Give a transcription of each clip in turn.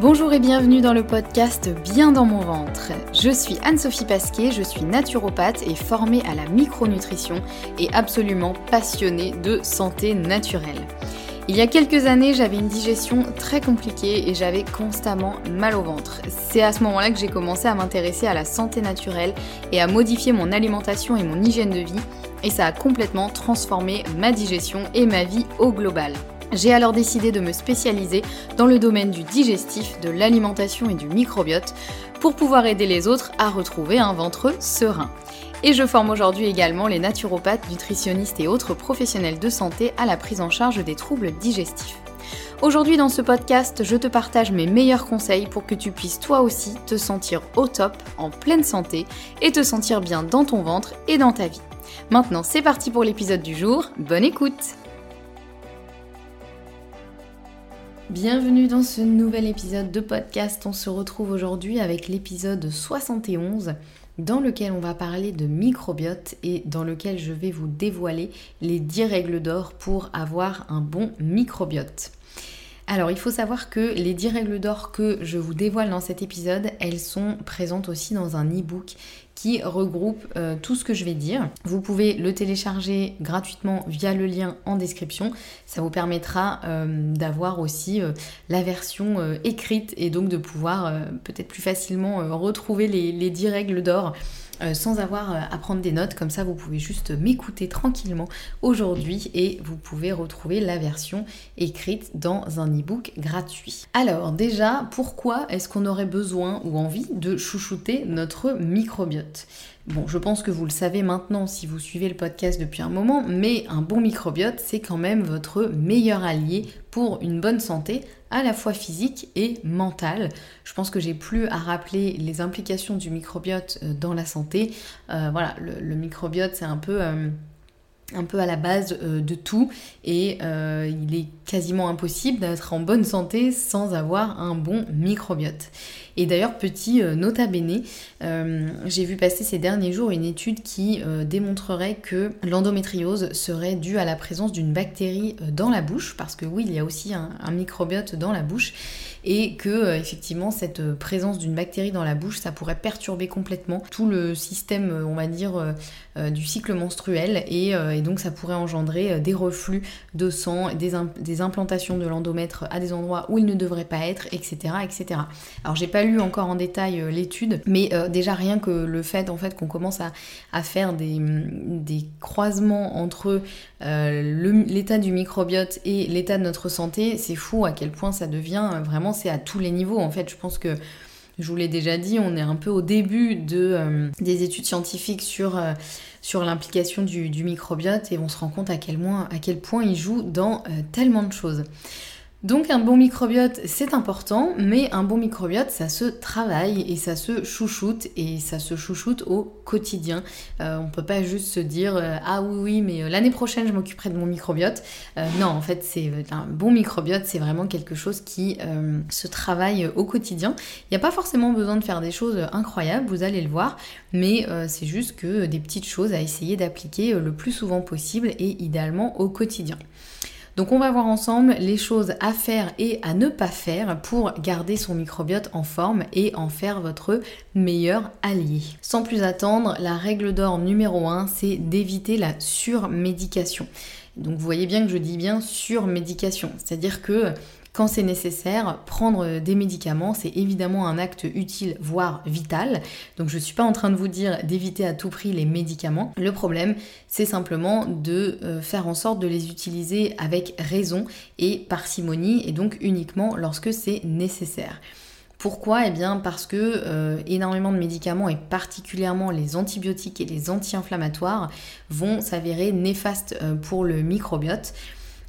Bonjour et bienvenue dans le podcast Bien dans mon ventre. Je suis Anne-Sophie Pasquet, je suis naturopathe et formée à la micronutrition et absolument passionnée de santé naturelle. Il y a quelques années, j'avais une digestion très compliquée et j'avais constamment mal au ventre. C'est à ce moment-là que j'ai commencé à m'intéresser à la santé naturelle et à modifier mon alimentation et mon hygiène de vie et ça a complètement transformé ma digestion et ma vie au global. J'ai alors décidé de me spécialiser dans le domaine du digestif, de l'alimentation et du microbiote pour pouvoir aider les autres à retrouver un ventre serein. Et je forme aujourd'hui également les naturopathes, nutritionnistes et autres professionnels de santé à la prise en charge des troubles digestifs. Aujourd'hui dans ce podcast, je te partage mes meilleurs conseils pour que tu puisses toi aussi te sentir au top, en pleine santé et te sentir bien dans ton ventre et dans ta vie. Maintenant c'est parti pour l'épisode du jour, bonne écoute Bienvenue dans ce nouvel épisode de podcast. On se retrouve aujourd'hui avec l'épisode 71 dans lequel on va parler de microbiote et dans lequel je vais vous dévoiler les 10 règles d'or pour avoir un bon microbiote. Alors il faut savoir que les 10 règles d'or que je vous dévoile dans cet épisode, elles sont présentes aussi dans un e-book qui regroupe euh, tout ce que je vais dire. Vous pouvez le télécharger gratuitement via le lien en description. Ça vous permettra euh, d'avoir aussi euh, la version écrite et donc de pouvoir peut-être plus facilement retrouver les, les 10 règles d'or euh, sans avoir euh, à prendre des notes. Comme ça, vous pouvez juste m'écouter tranquillement aujourd'hui et vous pouvez retrouver la version écrite dans un e-book gratuit. Alors déjà, pourquoi est-ce qu'on aurait besoin ou envie de chouchouter notre microbiote? Bon, je pense que vous le savez maintenant si vous suivez le podcast depuis un moment, mais un bon microbiote, c'est quand même votre meilleur allié pour une bonne santé, à la fois physique et mentale. Je pense que j'ai plus à rappeler les implications du microbiote euh, dans la santé. Euh, voilà, le, microbiote, c'est un peu... Euh, un peu à la base de tout et il est quasiment impossible d'être en bonne santé sans avoir un bon microbiote. Et d'ailleurs, petit euh, nota bene, euh, j'ai vu passer ces derniers jours une étude qui euh, démontrerait que l'endométriose serait due à la présence d'une bactérie dans la bouche, parce que oui, il y a aussi un, microbiote dans la bouche, et que effectivement cette présence d'une bactérie dans la bouche, ça pourrait perturber complètement tout le système, on va dire, du cycle menstruel, et, donc ça pourrait engendrer des reflux de sang, des, implantations de l'endomètre à des endroits où il ne devrait pas être, etc., etc. Alors j'ai pas lu encore en détail euh, l'étude, mais euh, déjà rien que le fait en fait qu'on commence à, faire des, croisements entre euh, l'état du microbiote et l'état de notre santé, c'est fou à quel point ça devient vraiment c'est à tous les niveaux en fait. Je pense que je vous l'ai déjà dit, on est un peu au début de, des études scientifiques sur, sur l'implication du, microbiote et on se rend compte à quel, à quel point il joue dans tellement de choses. Donc un bon microbiote, c'est important, mais un bon microbiote, ça se travaille et ça se chouchoute et ça se chouchoute au quotidien. Euh, on peut pas juste se dire euh, ah oui oui mais euh, l'année prochaine je m'occuperai de mon microbiote. non en fait c'est un bon microbiote, c'est vraiment quelque chose qui se travaille au quotidien. Il n'y a pas forcément besoin de faire des choses incroyables, vous allez le voir, mais c'est juste que des petites choses à essayer d'appliquer le plus souvent possible et idéalement au quotidien. Donc on va voir ensemble les choses à faire et à ne pas faire pour garder son microbiote en forme et en faire votre meilleur allié. Sans plus attendre, la règle d'or numéro 1, c'est d'éviter la surmédication. Donc vous voyez bien que je dis bien surmédication, c'est-à-dire que quand c'est nécessaire, prendre des médicaments, c'est évidemment un acte utile, voire vital. Donc je ne suis pas en train de vous dire d'éviter à tout prix les médicaments. Le problème, c'est simplement de euh, faire en sorte de les utiliser avec raison et parcimonie, et donc uniquement lorsque c'est nécessaire. Pourquoi? Eh bien parce que euh, énormément de médicaments et particulièrement les antibiotiques et les anti-inflammatoires vont s'avérer néfastes euh, pour le microbiote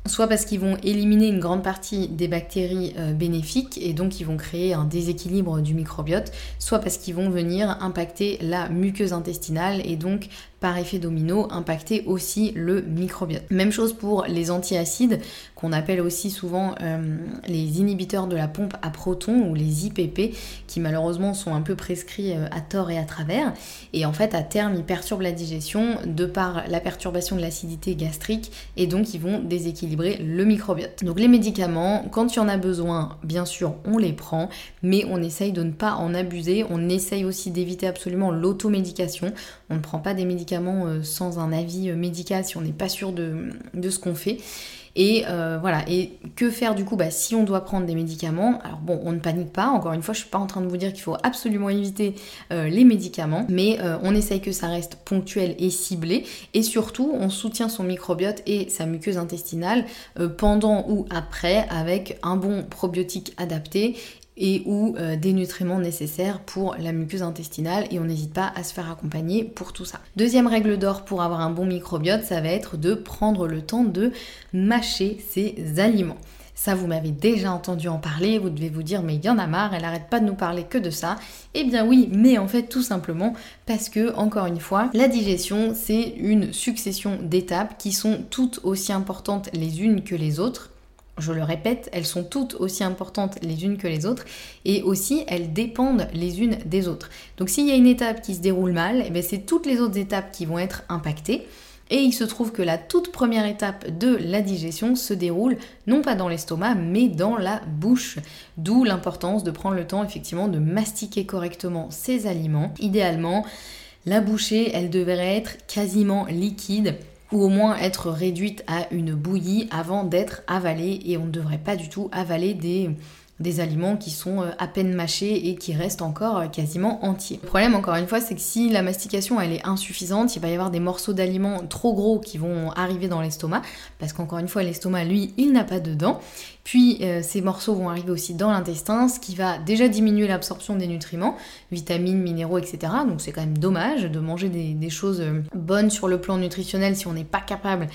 soit parce qu'ils vont éliminer une grande partie des bactéries euh, bénéfiques et donc ils vont créer un déséquilibre du microbiote, soit parce qu'ils vont venir impacter la muqueuse intestinale et donc par effet domino impacter aussi le microbiote. Même chose pour les antiacides qu'on appelle aussi souvent euh, les inhibiteurs de la pompe à protons ou les IPP qui malheureusement sont un peu prescrits euh, à tort et à travers et en fait à terme ils perturbent la digestion de par la perturbation de l'acidité gastrique et donc ils vont déséquilibrer le microbiote. Donc les médicaments quand il y en a besoin bien sûr on les prend mais on essaye de ne pas en abuser, on essaye aussi d'éviter absolument l'automédication, on ne prend pas des médicaments euh, sans un avis euh, médical si on n'est pas sûr de, ce qu'on fait. Et euh, voilà, et que faire du coup? Bah, Si on doit prendre des médicaments, alors bon, on ne panique pas, encore une fois, je suis pas en train de vous dire qu'il faut absolument éviter les médicaments, mais on essaye que ça reste ponctuel et ciblé, et surtout on soutient son microbiote et sa muqueuse intestinale pendant ou après avec un bon probiotique adapté et ou euh, des nutriments nécessaires pour la muqueuse intestinale et on n'hésite pas à se faire accompagner pour tout ça. Deuxième règle d'or pour avoir un bon microbiote, ça va être de prendre le temps de mâcher ses aliments. Ça, vous m'avez déjà entendu en parler, vous devez vous dire, mais il y en a marre, elle arrête pas de nous parler que de ça. Eh bien oui, mais en fait, tout simplement parce que, encore une fois, la digestion, c'est une succession d'étapes qui sont toutes aussi importantes les unes que les autres je le répète, elles sont toutes aussi importantes les unes que les autres et aussi elles dépendent les unes des autres. Donc s'il y a une étape qui se déroule mal, eh c'est toutes les autres étapes qui vont être impactées. Et il se trouve que la toute première étape de la digestion se déroule non pas dans l'estomac mais dans la bouche. D'où l'importance de prendre le temps effectivement de mastiquer correctement ces aliments. Idéalement, la bouchée, elle devrait être quasiment liquide ou au moins être réduite à une bouillie avant d'être avalée. Et on ne devrait pas du tout avaler des des aliments qui sont euh, à peine mâchés et qui restent encore euh, quasiment entiers. Le problème encore une fois c'est que si la mastication elle est insuffisante, il va y avoir des morceaux d'aliments trop gros qui vont arriver dans l'estomac parce qu'encore une fois l'estomac lui il n'a pas de dents. Puis euh, ces morceaux vont arriver aussi dans l'intestin, ce qui va déjà diminuer l'absorption des nutriments, vitamines, minéraux, etc. Donc c'est quand même dommage de manger des choses bonnes sur le plan nutritionnel si on n'est pas capable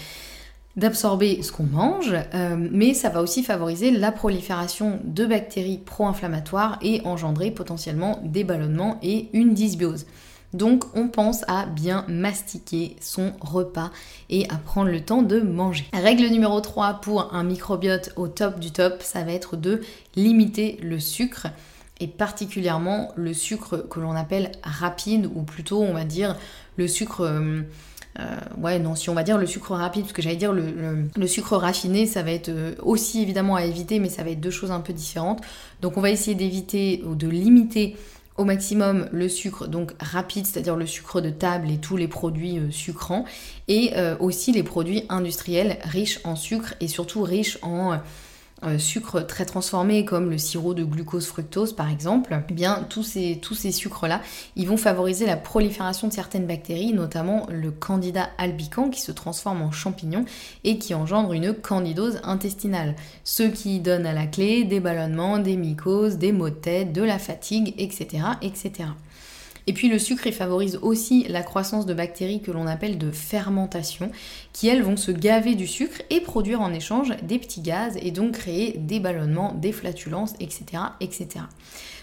d'absorber ce qu'on mange, euh, mais ça va aussi favoriser la prolifération de bactéries pro-inflammatoires et engendrer potentiellement des ballonnements et une dysbiose. Donc on pense à bien mastiquer son repas et à prendre le temps de manger. Règle numéro 3 pour un microbiote au top du top, ça va être de limiter le sucre et particulièrement le sucre que l'on appelle rapide ou plutôt on va dire le sucre... Euh, ouais, non, si on va dire le sucre rapide, parce que j'allais dire le, sucre raffiné, ça va être euh, aussi évidemment à éviter, mais ça va être deux choses un peu différentes. Donc on va essayer d'éviter ou de limiter au maximum le sucre donc rapide, c'est-à-dire le sucre de table et tous les produits euh, sucrants, et aussi les produits industriels riches en sucre et surtout riches en euh, sucres très transformés comme le sirop de glucose fructose par exemple, eh bien tous ces, tous ces sucres-là, ils vont favoriser la prolifération de certaines bactéries, notamment le candida albicans qui se transforme en champignon et qui engendre une candidose intestinale. Ce qui donne à la clé des ballonnements, des mycoses, des maux de tête, de la fatigue, etc. etc. Et puis le sucre, il favorise aussi la croissance de bactéries que l'on appelle de fermentation, qui elles vont se gaver du sucre et produire en échange des petits gaz et donc créer des ballonnements, des flatulences, etc. etc.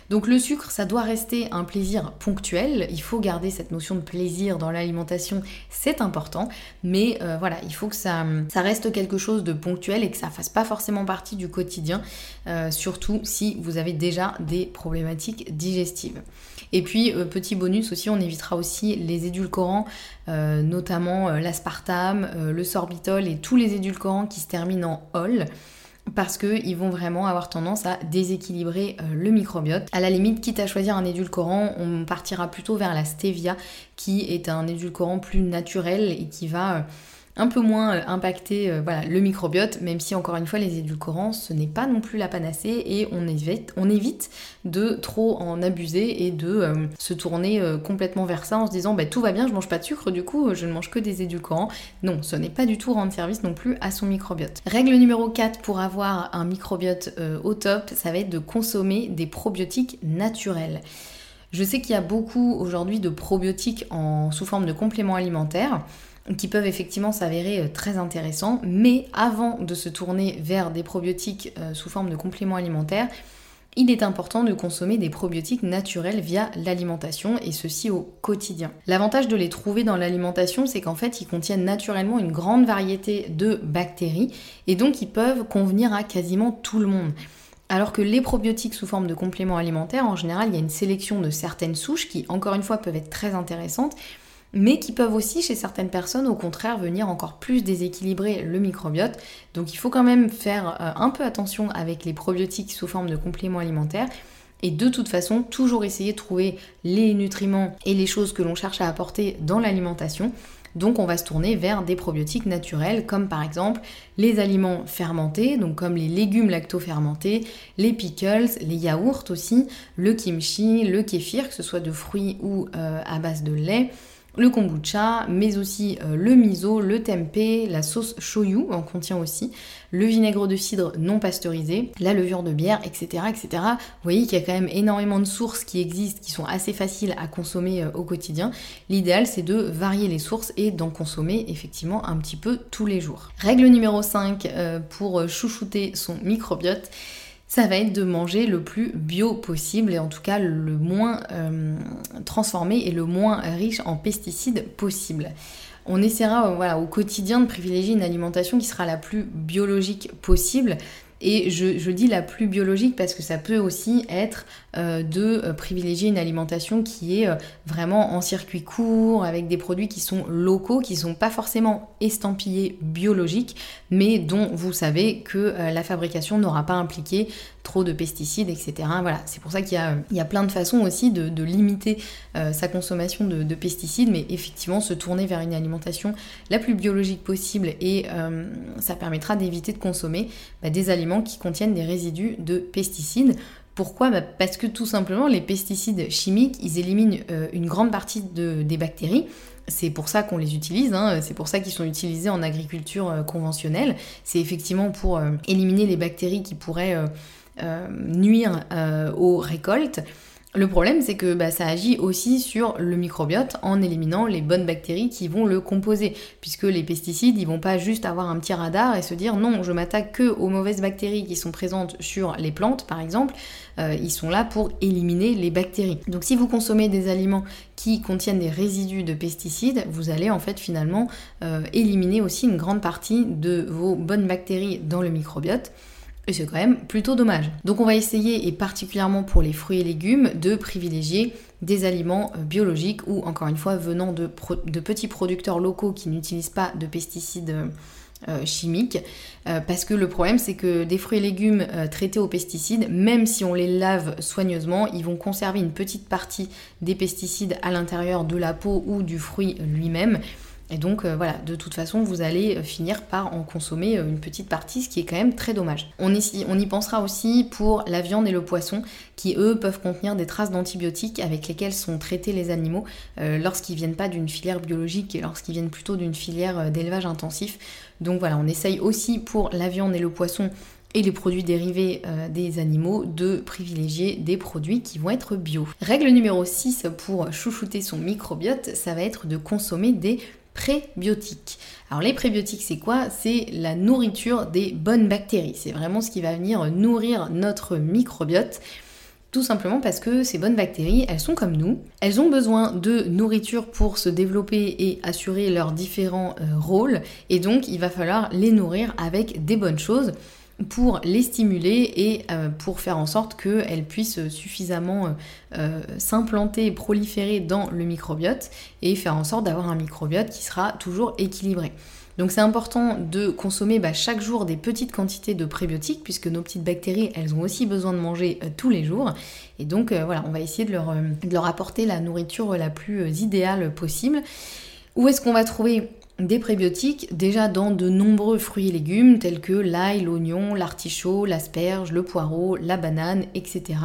Donc le sucre, ça doit rester un plaisir ponctuel. Il faut garder cette notion de plaisir dans l'alimentation, c'est important. Mais euh, voilà, il faut que ça, reste quelque chose de ponctuel et que ça fasse pas forcément partie du quotidien, euh, surtout si vous avez déjà des problématiques digestives. Et puis, euh, petit bonus aussi, on évitera aussi les édulcorants, notamment l'aspartame, le sorbitol et tous les édulcorants qui se terminent en ol parce qu'ils vont vraiment avoir tendance à déséquilibrer euh, le microbiote. À la limite, quitte à choisir un édulcorant, on partira plutôt vers la stevia, qui est un édulcorant plus naturel et qui va un peu moins impacter voilà, le microbiote, même si encore une fois les édulcorants ce n'est pas non plus la panacée et on évite, de trop en abuser et de se tourner complètement vers ça en se disant bah, tout va bien, je mange pas de sucre, du coup je ne mange que des édulcorants. Non, ce n'est pas du tout rendre service non plus à son microbiote. Règle numéro 4 pour avoir un microbiote au top, ça va être de consommer des probiotiques naturels. Je sais qu'il y a beaucoup aujourd'hui de probiotiques en, sous forme de compléments alimentaires qui peuvent effectivement s'avérer euh, très intéressants, mais avant de se tourner vers des probiotiques euh, sous forme de compléments alimentaires, il est important de consommer des probiotiques naturels via l'alimentation et ceci au quotidien. L'avantage de les trouver dans l'alimentation, c'est qu'en fait, ils contiennent naturellement une grande variété de bactéries et donc ils peuvent convenir à quasiment tout le monde. Alors que les probiotiques sous forme de compléments alimentaires, en général, il y a une sélection de certaines souches qui, encore une fois, peuvent être très intéressantes, mais qui peuvent aussi, chez certaines personnes, au contraire, venir encore plus déséquilibrer le microbiote. Donc il faut quand même faire euh, un peu attention avec les probiotiques sous forme de compléments alimentaires. Et de toute façon, toujours essayer de trouver les nutriments et les choses que l'on cherche à apporter dans l'alimentation donc on va se tourner vers des probiotiques naturels comme par exemple les aliments fermentés, donc comme les légumes lacto-fermentés, les pickles, les yaourts aussi, le kimchi, le kéfir, que ce soit de fruits ou euh, à base de lait, le kombucha, mais aussi euh, le miso, le tempeh, la sauce shoyu en contient aussi, le vinaigre de cidre non pasteurisé, la levure de bière, etc. etc. Vous voyez qu'il y a quand même énormément de sources qui existent, qui sont assez faciles à consommer euh, au quotidien. L'idéal c'est de varier les sources et d'en consommer effectivement un petit peu tous les jours. Règle numéro 5 euh, pour chouchouter son microbiote ça va être de manger le plus bio possible et en tout cas le moins euh, transformé et le moins riche en pesticides possible. On essaiera euh, au quotidien de privilégier une alimentation qui sera la plus biologique possible. Et je, dis la plus biologique parce que ça peut aussi être euh, de privilégier une alimentation qui est vraiment en circuit court, avec des produits qui sont locaux, qui ne sont pas forcément estampillés biologiques, mais dont vous savez que la fabrication n'aura pas impliqué trop de pesticides, etc. Voilà, c'est pour ça qu'il y, a, plein de façons aussi de, limiter euh, sa consommation de, pesticides, mais effectivement se tourner vers une alimentation la plus biologique possible et euh, ça permettra d'éviter de consommer bah, des aliments qui contiennent des résidus de pesticides. Pourquoi? Bah, Parce que tout simplement, les pesticides chimiques, ils éliminent euh, une grande partie des bactéries. C'est pour ça qu'on les utilise, hein. c'est pour ça qu'ils sont utilisés en agriculture conventionnelle. C'est effectivement pour éliminer les bactéries qui pourraient nuire euh, aux récoltes. Le problème, c'est que bah, ça agit aussi sur le microbiote en éliminant les bonnes bactéries qui vont le composer, puisque les pesticides, ils vont pas juste avoir un petit radar et se dire non, je m'attaque que aux mauvaises bactéries qui sont présentes sur les plantes, par exemple. Euh, ils sont là pour éliminer les bactéries. Donc, si vous consommez des aliments qui contiennent des résidus de pesticides, vous allez en fait finalement éliminer aussi une grande partie de vos bonnes bactéries dans le microbiote. Et c'est quand même plutôt dommage. Donc on va essayer, et particulièrement pour les fruits et légumes, de privilégier des aliments euh, biologiques ou encore une fois venant de, petits producteurs locaux qui n'utilisent pas de pesticides euh, euh, chimiques. parce que le problème c'est que des fruits et légumes traités aux pesticides, même si on les lave soigneusement, ils vont conserver une petite partie des pesticides à l'intérieur de la peau ou du fruit lui-même. Et donc euh, voilà, de toute façon, vous allez euh, finir par en consommer euh, une petite partie, ce qui est quand même très dommage. On y, pensera aussi pour la viande et le poisson, qui eux peuvent contenir des traces d'antibiotiques avec lesquelles sont traités les animaux lorsqu'ils viennent pas d'une filière biologique et lorsqu'ils viennent plutôt d'une filière d'élevage intensif. Donc voilà, on essaye aussi pour la viande et le poisson et les produits dérivés des animaux de privilégier des produits qui vont être bio. Règle numéro 6 pour chouchouter son microbiote, ça va être de consommer des prébiotiques. Alors les prébiotiques c'est quoi? C'est la nourriture des bonnes bactéries. C'est vraiment ce qui va venir nourrir notre microbiote. Tout simplement parce que ces bonnes bactéries, elles sont comme nous. Elles ont besoin de nourriture pour se développer et assurer leurs différents euh, rôles. Et donc, il va falloir les nourrir avec des bonnes choses pour les stimuler et euh, pour faire en sorte qu'elles puissent suffisamment euh, euh, s'implanter et proliférer dans le microbiote et faire en sorte d'avoir un microbiote qui sera toujours équilibré. Donc c'est important de consommer bah, chaque jour des petites quantités de prébiotiques puisque nos petites bactéries elles ont aussi besoin de manger tous les jours et donc voilà on va essayer de leur, de leur, apporter la nourriture la plus idéale possible. Où est-ce qu'on va trouver des prébiotiques déjà dans de nombreux fruits et légumes tels que l'ail, l'oignon, l'artichaut, l'asperge, le poireau, la banane, etc.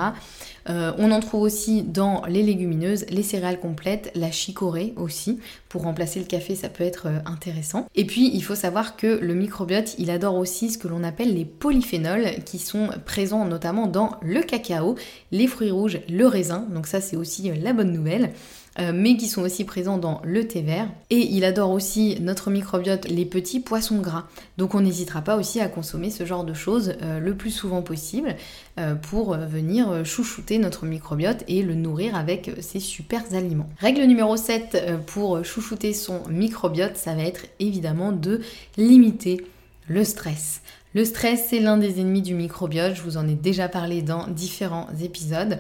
Euh, on en trouve aussi dans les légumineuses, les céréales complètes, la chicorée aussi. Pour remplacer le café, ça peut être euh, intéressant. Et puis, il faut savoir que le microbiote, il adore aussi ce que l'on appelle les polyphénols, qui sont présents notamment dans le cacao, les fruits rouges, le raisin. Donc ça, c'est aussi euh, la bonne nouvelle. Euh, mais qui sont aussi présents dans le thé vert. Et il adore aussi notre microbiote les petits poissons gras. Donc on n'hésitera pas aussi à consommer ce genre de choses euh, le plus souvent possible euh, pour venir chouchouter notre microbiote et le nourrir avec ces super aliments. Règle numéro 7 pour chouchouter son microbiote, ça va être évidemment de limiter le stress. Le stress, c'est l'un des ennemis du microbiote, je vous en ai déjà parlé dans différents épisodes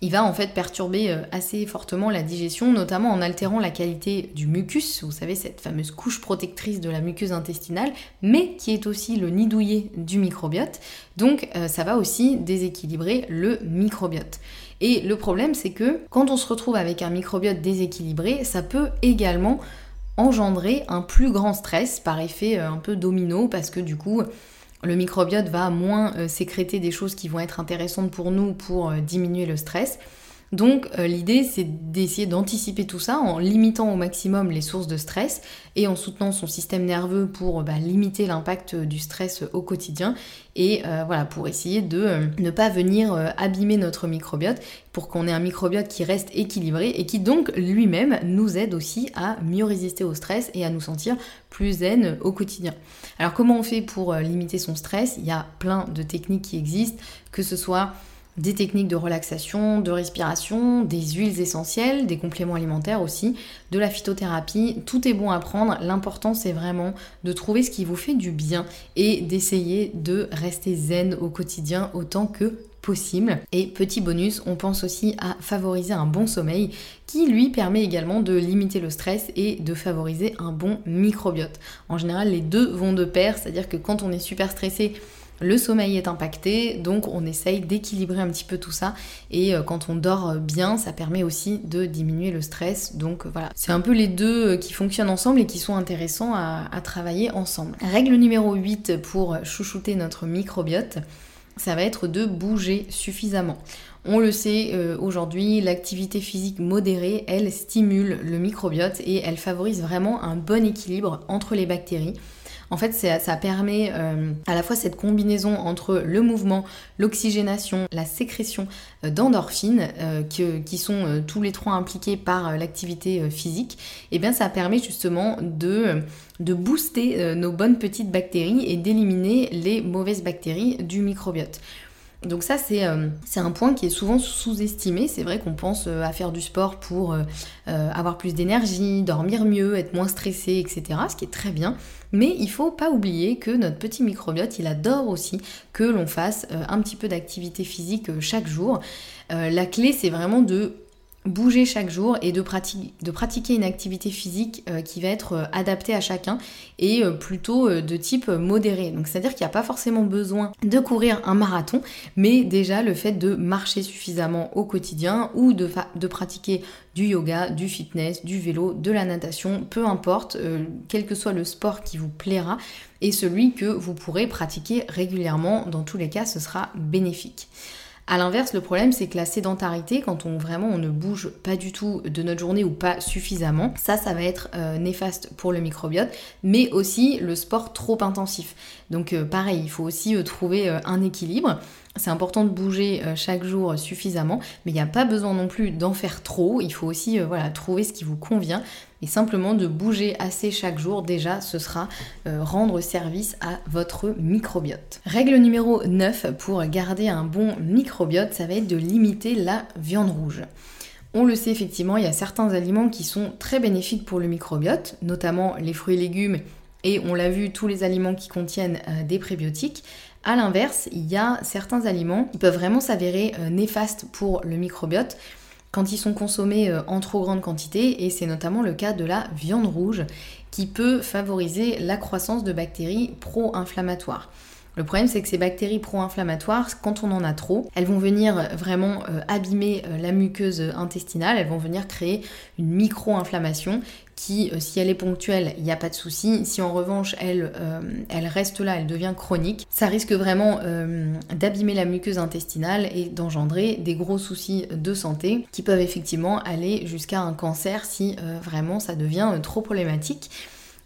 il va en fait perturber euh, assez fortement la digestion, notamment en altérant la qualité du mucus, vous savez, cette fameuse couche protectrice de la muqueuse intestinale, mais qui est aussi le nid douillet du microbiote. Donc euh, ça va aussi déséquilibrer le microbiote. Et le problème, c'est que quand on se retrouve avec un microbiote déséquilibré, ça peut également engendrer un plus grand stress par effet euh, un peu domino, parce que du coup, le microbiote va moins euh, sécréter des choses qui vont être intéressantes pour nous pour euh, diminuer le stress. Donc euh, l'idée c'est d'essayer d'anticiper tout ça en limitant au maximum les sources de stress et en soutenant son système nerveux pour bah, limiter l'impact du stress au quotidien et voilà pour essayer de ne pas venir abîmer notre microbiote pour qu'on ait un microbiote qui reste équilibré et qui donc lui-même nous aide aussi à mieux résister au stress et à nous sentir plus zen au quotidien. Alors comment on fait pour limiter son stress? Il y a plein de techniques qui existent, que ce soit des techniques de relaxation, de respiration, des huiles essentielles, des compléments alimentaires aussi, de la phytothérapie. Tout est bon à prendre. L'important c'est vraiment de trouver ce qui vous fait du bien et d'essayer de rester zen au quotidien autant que possible. Et petit bonus, on pense aussi à favoriser un bon sommeil qui lui permet également de limiter le stress et de favoriser un bon microbiote. En général, les deux vont de pair, c'est-à-dire que quand on est super stressé, le sommeil est impacté, donc on essaye d'équilibrer un petit peu tout ça. Et euh, quand on dort euh, bien, ça permet aussi de diminuer le stress. Donc euh, voilà, c'est un peu les deux qui fonctionnent ensemble et qui sont intéressants à, travailler ensemble. Règle numéro 8 pour chouchouter notre microbiote, ça va être de bouger suffisamment. On le sait aujourd'hui, l'activité physique modérée, elle stimule le microbiote et elle favorise vraiment un bon équilibre entre les bactéries. En fait, ça permet euh, à la fois cette combinaison entre le mouvement, l'oxygénation, la sécrétion euh, d'endorphines, euh, qui sont tous les trois impliqués par l'activité physique, et eh bien ça permet justement de de booster nos bonnes petites bactéries et d'éliminer les mauvaises bactéries du microbiote. Donc ça, euh, c'est un point qui est souvent sous-estimé. C'est vrai qu'on pense euh, à faire du sport pour euh, avoir plus d'énergie, dormir mieux, être moins stressé, etc. Ce qui est très bien. Mais il faut pas oublier que notre petit microbiote, il adore aussi que l'on fasse un petit peu d'activité physique chaque jour. la clé, c'est vraiment de bouger chaque jour et de, pratiquer une activité physique euh, qui va être euh, adaptée à chacun et euh, plutôt de type modéré. Donc c'est-à-dire qu'il n'y a pas forcément besoin de courir un marathon, mais déjà le fait de marcher suffisamment au quotidien ou de, de pratiquer du yoga, du fitness, du vélo, de la natation, peu importe, quel que soit le sport qui vous plaira et celui que vous pourrez pratiquer régulièrement, dans tous les cas ce sera bénéfique. A l'inverse, le problème c'est que la sédentarité, quand on vraiment on ne bouge pas du tout de notre journée ou pas suffisamment, ça ça va être euh, néfaste pour le microbiote, mais aussi le sport trop intensif. Donc euh, pareil, il faut aussi euh, trouver un équilibre. C'est important de bouger chaque jour suffisamment, mais il n'y a pas besoin non plus d'en faire trop. Il faut aussi voilà, trouver ce qui vous convient et simplement de bouger assez chaque jour, déjà, ce sera euh, rendre service à votre microbiote. Règle numéro 9 pour garder un bon microbiote, ça va être de limiter la viande rouge. On le sait effectivement, il y a certains aliments qui sont très bénéfiques pour le microbiote, notamment les fruits et légumes et on l'a vu, tous les aliments qui contiennent euh, des prébiotiques. A l'inverse, il y a certains aliments qui peuvent vraiment s'avérer euh, néfastes pour le microbiote quand ils sont consommés euh, en trop grande quantité, et c'est notamment le cas de la viande rouge, qui peut favoriser la croissance de bactéries pro-inflammatoires. Le problème, c'est que ces bactéries pro-inflammatoires, quand on en a trop, elles vont venir vraiment euh, abîmer euh, la muqueuse intestinale, elles vont venir créer une micro-inflammation qui, euh, si elle est ponctuelle, il n'y a pas de souci. Si en revanche, elle, elle reste là, elle devient chronique, ça risque vraiment d'abîmer la muqueuse intestinale et d'engendrer des gros soucis de santé qui peuvent effectivement aller jusqu'à un cancer si vraiment ça devient trop problématique.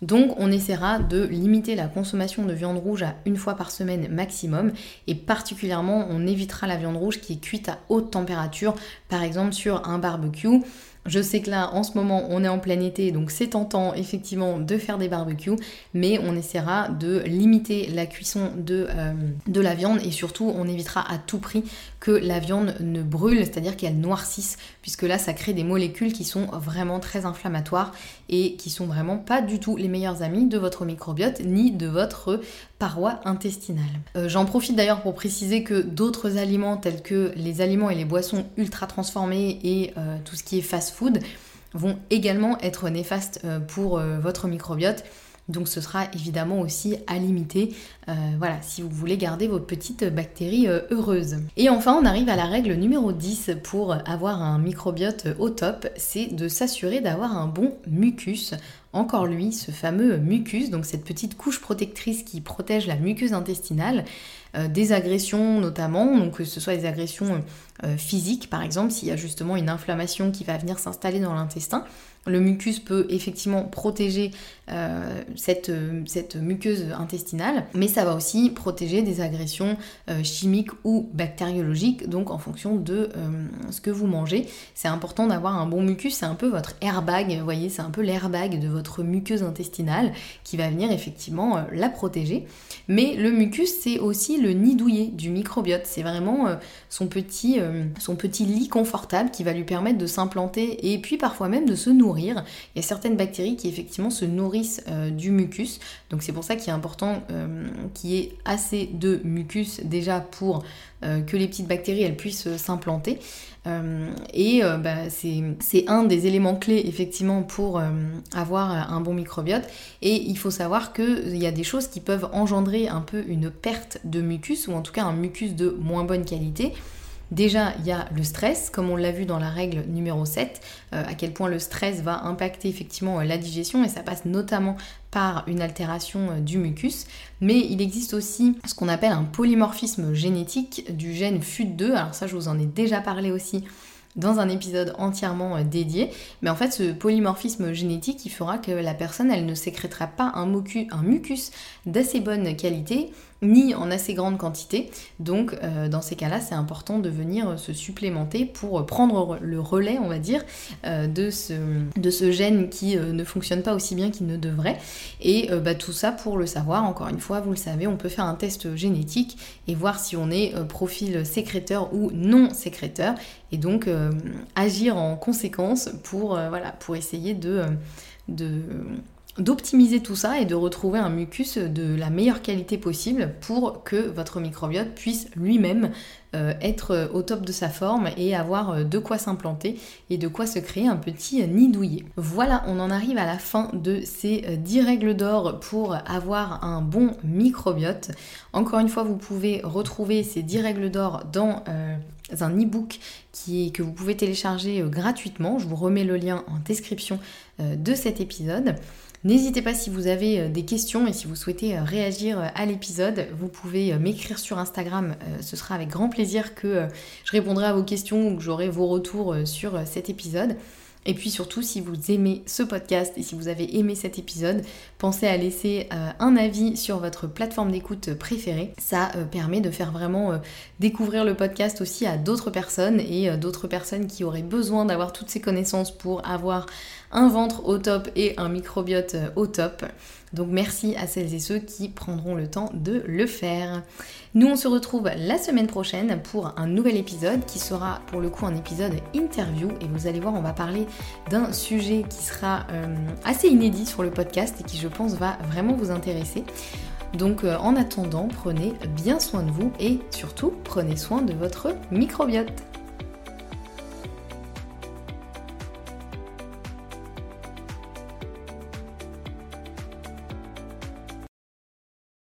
Donc on essaiera de limiter la consommation de viande rouge à une fois par semaine maximum et particulièrement on évitera la viande rouge qui est cuite à haute température, par exemple sur un barbecue. Je sais que là, en ce moment, on est en plein été, donc c'est tentant effectivement de faire des barbecues, mais on essaiera de limiter la cuisson de, euh, de la viande et surtout, on évitera à tout prix que la viande ne brûle, c'est-à-dire qu'elle noircisse, puisque là, ça crée des molécules qui sont vraiment très inflammatoires et qui sont vraiment pas du tout les meilleurs amis de votre microbiote ni de votre paroi intestinale. Euh, j'en profite d'ailleurs pour préciser que d'autres aliments tels que les aliments et les boissons ultra transformés et euh, tout ce qui est fast-food vont également être néfastes euh, pour votre microbiote. Donc ce sera évidemment aussi à limiter, voilà, si vous voulez garder vos petites bactéries heureuses. Et enfin, on arrive à la règle numéro 10 pour avoir un microbiote au top, c'est de s'assurer d'avoir un bon mucus encore lui, ce fameux mucus, donc cette petite couche protectrice qui protège la muqueuse intestinale euh, des agressions notamment, donc que ce soit des agressions euh, physiques par exemple, s'il y a justement une inflammation qui va venir s'installer dans l'intestin, le mucus peut effectivement protéger euh, cette, cette, muqueuse intestinale, mais ça va aussi protéger des agressions euh, chimiques ou bactériologiques, donc en fonction de euh, ce que vous mangez. C'est important d'avoir un bon mucus, c'est un peu votre airbag, vous voyez, c'est un peu l'airbag de votre muqueuse intestinale qui va venir effectivement la protéger. Mais le mucus, c'est aussi le nid douillet du microbiote, c'est vraiment son, petit, son petit lit confortable qui va lui permettre de s'implanter et puis parfois même de se nourrir il y a certaines bactéries qui effectivement se nourrissent euh, du mucus. Donc c'est pour ça qu'il est important euh, qu'il y ait assez de mucus déjà pour euh, que les petites bactéries elles puissent s'implanter. et bah, c'est un des éléments clés effectivement pour avoir un bon microbiote. Et il faut savoir qu'il y a des choses qui peuvent engendrer un peu une perte de mucus ou en tout cas un mucus de moins bonne qualité. Déjà, il y a le stress, comme on l'a vu dans la règle numéro 7, euh, à quel point le stress va impacter effectivement euh, la digestion et ça passe notamment par une altération euh, du mucus. Mais il existe aussi ce qu'on appelle un polymorphisme génétique du gène FUT2. Alors ça, je vous en ai déjà parlé aussi dans un épisode entièrement dédié. Mais en fait, ce polymorphisme génétique, il fera que la personne, elle ne sécrétera pas un, un mucus d'assez bonne qualité ni en assez grande quantité. Donc euh, dans ces cas-là, c'est important de venir se supplémenter pour prendre le relais, on va dire, euh, de, ce, gène qui euh, ne fonctionne pas aussi bien qu'il ne devrait. Et bah, tout ça pour le savoir, encore une fois, vous le savez, on peut faire un test génétique et voir si on est profil sécréteur ou non sécréteur. Et donc agir en conséquence pour, voilà, pour essayer de d'optimiser tout ça et de retrouver un mucus de la meilleure qualité possible pour que votre microbiote puisse lui-même euh, être au top de sa forme et avoir euh, de quoi s'implanter et de quoi se créer un petit nid douillet. Voilà, on en arrive à la fin de ces 10 euh, règles d'or pour avoir un bon microbiote. Encore une fois, vous pouvez retrouver ces 10 règles d'or dans un e-book que vous pouvez télécharger gratuitement. Je vous remets le lien en description de cet épisode. N'hésitez pas si vous avez euh, des questions et si vous souhaitez euh, réagir euh, à l'épisode, vous pouvez m'écrire sur Instagram. Ce sera avec grand plaisir que je répondrai à vos questions ou que j'aurai vos retours sur cet épisode. Et puis surtout, si vous aimez ce podcast et si vous avez aimé cet épisode, pensez à laisser un avis sur votre plateforme d'écoute préférée. Ça permet de faire vraiment découvrir le podcast aussi à d'autres personnes et d'autres personnes qui auraient besoin d'avoir toutes ces connaissances pour avoir un ventre au top et un microbiote euh, au top. Donc merci à celles et ceux qui prendront le temps de le faire. Nous on se retrouve la semaine prochaine pour un nouvel épisode qui sera pour le coup un épisode interview et vous allez voir on va parler d'un sujet qui sera euh, assez inédit sur le podcast et qui je pense va vraiment vous intéresser. Donc euh, en attendant, prenez bien soin de vous et surtout prenez soin de votre microbiote.